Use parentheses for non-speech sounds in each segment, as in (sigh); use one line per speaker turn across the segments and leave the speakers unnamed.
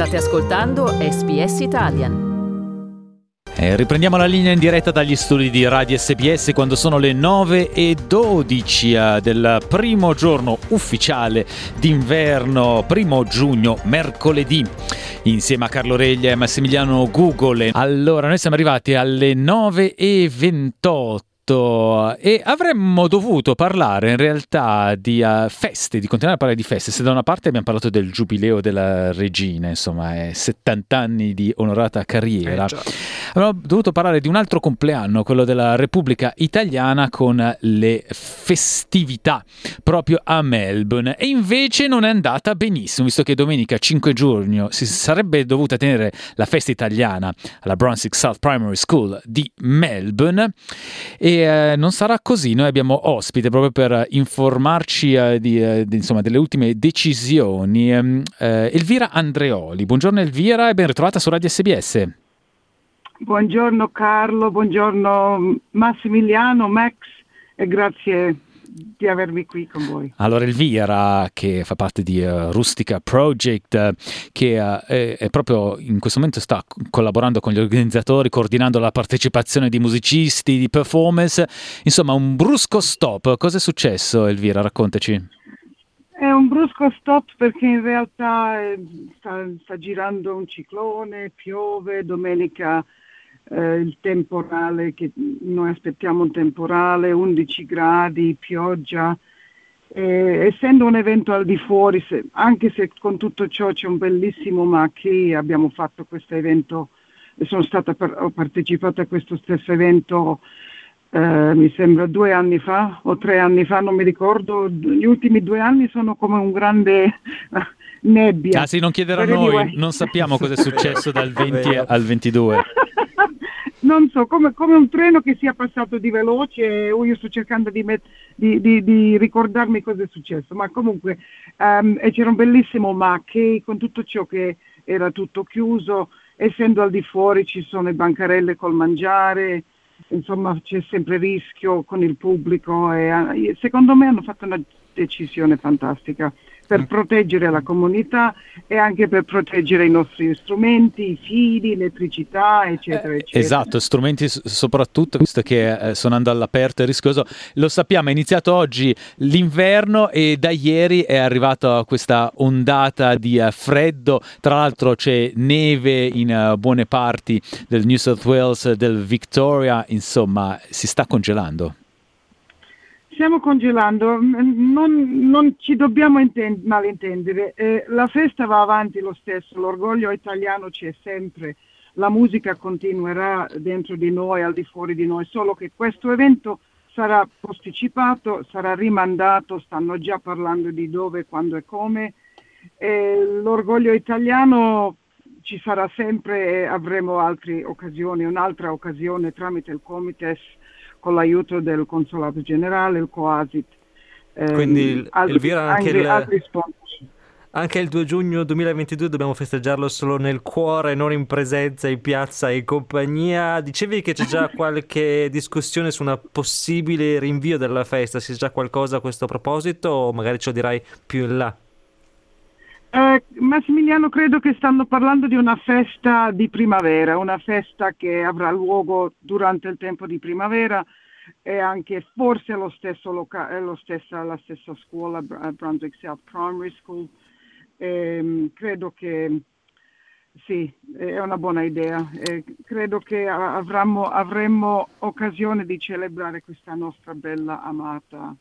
State ascoltando SBS Italian.
Eh, riprendiamo la linea in diretta dagli studi di Radio SBS quando sono le 9 e 12 eh, del primo giorno ufficiale d'inverno, primo giugno, mercoledì, insieme a Carlo Reglia e Massimiliano Google. Allora, noi siamo arrivati alle 9 e 28 e avremmo dovuto parlare in realtà di uh, feste, di continuare a parlare di feste. Se da una parte abbiamo parlato del giubileo della regina, insomma, è 70 anni di onorata carriera, eh, avremmo dovuto parlare di un altro compleanno, quello della Repubblica Italiana con le festività proprio a Melbourne. E invece non è andata benissimo, visto che domenica 5 giugno si sarebbe dovuta tenere la festa italiana alla Brunswick South Primary School di Melbourne. E eh, non sarà così. Noi abbiamo ospite proprio per informarci eh, di, eh, di, insomma, delle ultime decisioni. Ehm, eh, Elvira Andreoli. Buongiorno Elvira e ben ritrovata su Radio SBS.
Buongiorno Carlo, buongiorno Massimiliano, Max e grazie di avermi qui con voi.
Allora Elvira, che fa parte di uh, Rustica Project, uh, che uh, è, è, proprio in questo momento sta collaborando con gli organizzatori, coordinando la partecipazione di musicisti, di performance, insomma un brusco stop. Cosa è successo Elvira? Raccontaci.
È un brusco stop perché in realtà eh, sta, sta girando un ciclone, piove, domenica eh, il temporale, che noi aspettiamo un temporale, 11 gradi, pioggia. Eh, essendo un evento al di fuori, se, anche se con tutto ciò c'è un bellissimo macchì, abbiamo fatto questo evento, sono stata per, ho partecipato a questo stesso evento eh, mi sembra due anni fa o tre anni fa, non mi ricordo, gli ultimi due anni sono come un grande (laughs) nebbia.
Ah sì, non chiedere a noi, non sappiamo cosa è successo dal (laughs) 20 al 22.
Non so, come, come, un treno che sia passato di veloce, io sto cercando di, met- di, di, di ricordarmi cosa è successo, ma comunque um, c'era un bellissimo Mackey con tutto ciò che era tutto chiuso, essendo al di fuori ci sono le bancarelle col mangiare, insomma c'è sempre rischio con il pubblico e secondo me hanno fatto una decisione fantastica per proteggere la comunità e anche per proteggere i nostri strumenti, i fili, l'elettricità, eccetera,
eh,
eccetera.
Esatto, strumenti soprattutto, visto che eh, suonando all'aperto è rischioso. Lo sappiamo, è iniziato oggi l'inverno e da ieri è arrivata questa ondata di uh, freddo. Tra l'altro c'è neve in uh, buone parti del New South Wales, del Victoria, insomma, si sta congelando
stiamo congelando, non, non ci dobbiamo intend- malintendere, eh, la festa va avanti lo stesso, l'orgoglio italiano c'è sempre, la musica continuerà dentro di noi, al di fuori di noi, solo che questo evento sarà posticipato, sarà rimandato, stanno già parlando di dove, quando e come. Eh, l'orgoglio italiano ci sarà sempre e avremo altre occasioni, un'altra occasione tramite il Comites con l'aiuto del Consolato Generale, il Coasit.
Ehm, Quindi altri, Elvira, anche, anche, il, anche il 2 giugno 2022 dobbiamo festeggiarlo solo nel cuore, non in presenza, in piazza e compagnia. Dicevi che c'è già (laughs) qualche discussione su un possibile rinvio della festa, c'è già qualcosa a questo proposito o magari ce lo dirai più in là?
Eh, Massimiliano, credo che stanno parlando di una festa di primavera, una festa che avrà luogo durante il tempo di primavera e anche forse lo stesso loca- lo stessa, la stessa scuola, Brunswick South Primary School. Eh, credo che sì, è una buona idea. Eh, credo che avremo, avremo occasione di celebrare questa nostra bella, amata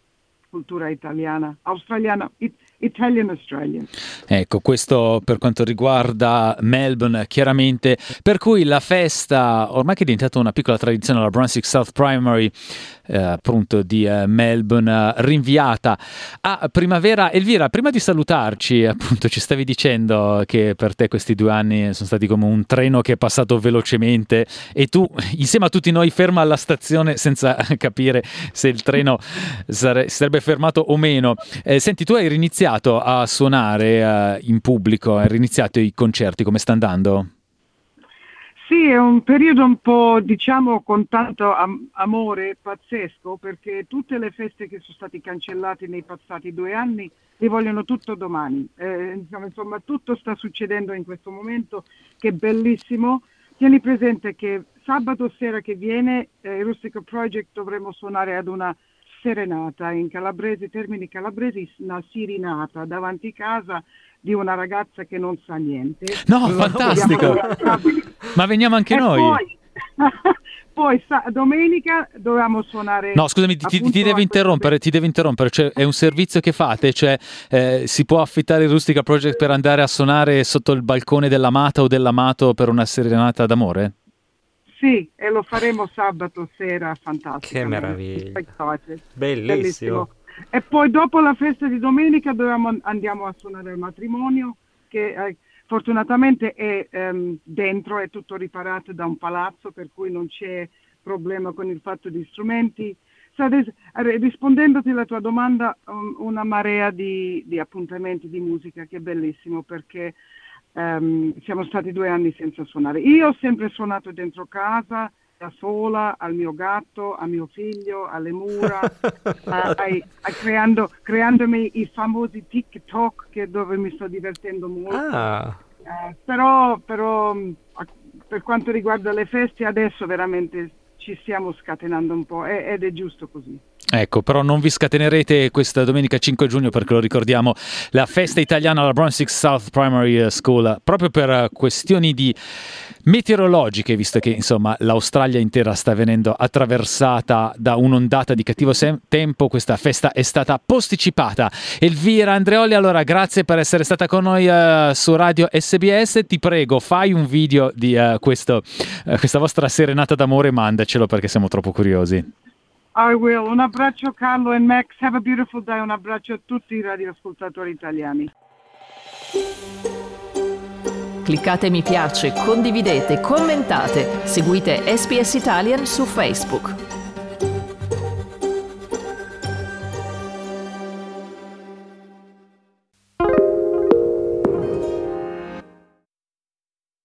cultura italiana, australiana, it, Italian Australian.
Ecco, questo per quanto riguarda Melbourne, chiaramente, per cui la festa, ormai che è diventata una piccola tradizione, la Brunswick South Primary, eh, appunto di eh, Melbourne, eh, rinviata a primavera. Elvira, prima di salutarci, appunto, ci stavi dicendo che per te questi due anni sono stati come un treno che è passato velocemente e tu, insieme a tutti noi, ferma alla stazione senza capire se il treno sare- sarebbe fermato o meno. Eh, senti, tu hai riniziato iniziato a suonare uh, in pubblico, hai iniziato i concerti, come sta andando?
Sì, è un periodo un po', diciamo, con tanto am- amore pazzesco, perché tutte le feste che sono state cancellate nei passati due anni li vogliono tutto domani. Eh, insomma, tutto sta succedendo in questo momento, che è bellissimo. Tieni presente che sabato sera che viene, eh, Rustico Project dovremo suonare ad una serenata in calabrese, termini calabresi, una sirinata davanti casa di una ragazza che non sa niente.
No, fantastico! (laughs) Ma veniamo anche e noi.
Poi, (laughs) poi sa- domenica dovevamo suonare.
No, scusami, ti, ti, devo interrompere, ti devo interrompere. Cioè, è un servizio che fate? Cioè, eh, si può affittare il Rustica Project per andare a suonare sotto il balcone dell'amata o dell'amato per una serenata d'amore?
Sì, e lo faremo sabato sera, fantastico.
Che meraviglia. Bellissimo. Bellissimo.
E poi dopo la festa di domenica dovevamo, andiamo a suonare il matrimonio che eh, fortunatamente è ehm, dentro, è tutto riparato da un palazzo per cui non c'è problema con il fatto di strumenti. rispondendoti alla tua domanda, um, una marea di, di, appuntamenti di musica che è bellissimo perché um, siamo stati due anni senza suonare. Io ho sempre suonato dentro casa, da sola, al mio gatto, a mio figlio, alle mura, (laughs) a, a, a creando, creandomi i famosi TikTok che, dove mi sto divertendo molto. Ah. Eh, però, però per quanto riguarda le feste adesso veramente ci stiamo scatenando un po' ed è giusto così.
Ecco, però non vi scatenerete questa domenica 5 giugno perché lo ricordiamo, la festa italiana alla Brunswick South Primary School, proprio per questioni di meteorologiche, visto che insomma l'Australia intera sta venendo attraversata da un'ondata di cattivo sem- tempo, questa festa è stata posticipata. Elvira Andreoli, allora grazie per essere stata con noi uh, su Radio SBS, ti prego fai un video di uh, questo, uh, questa vostra serenata d'amore, mandacelo perché siamo troppo curiosi.
I will. Un abbraccio Carlo e Max. Have a beautiful day. Un abbraccio a tutti i radioascoltatori italiani.
Cliccate mi piace, condividete, commentate. Seguite SPS Italian su Facebook.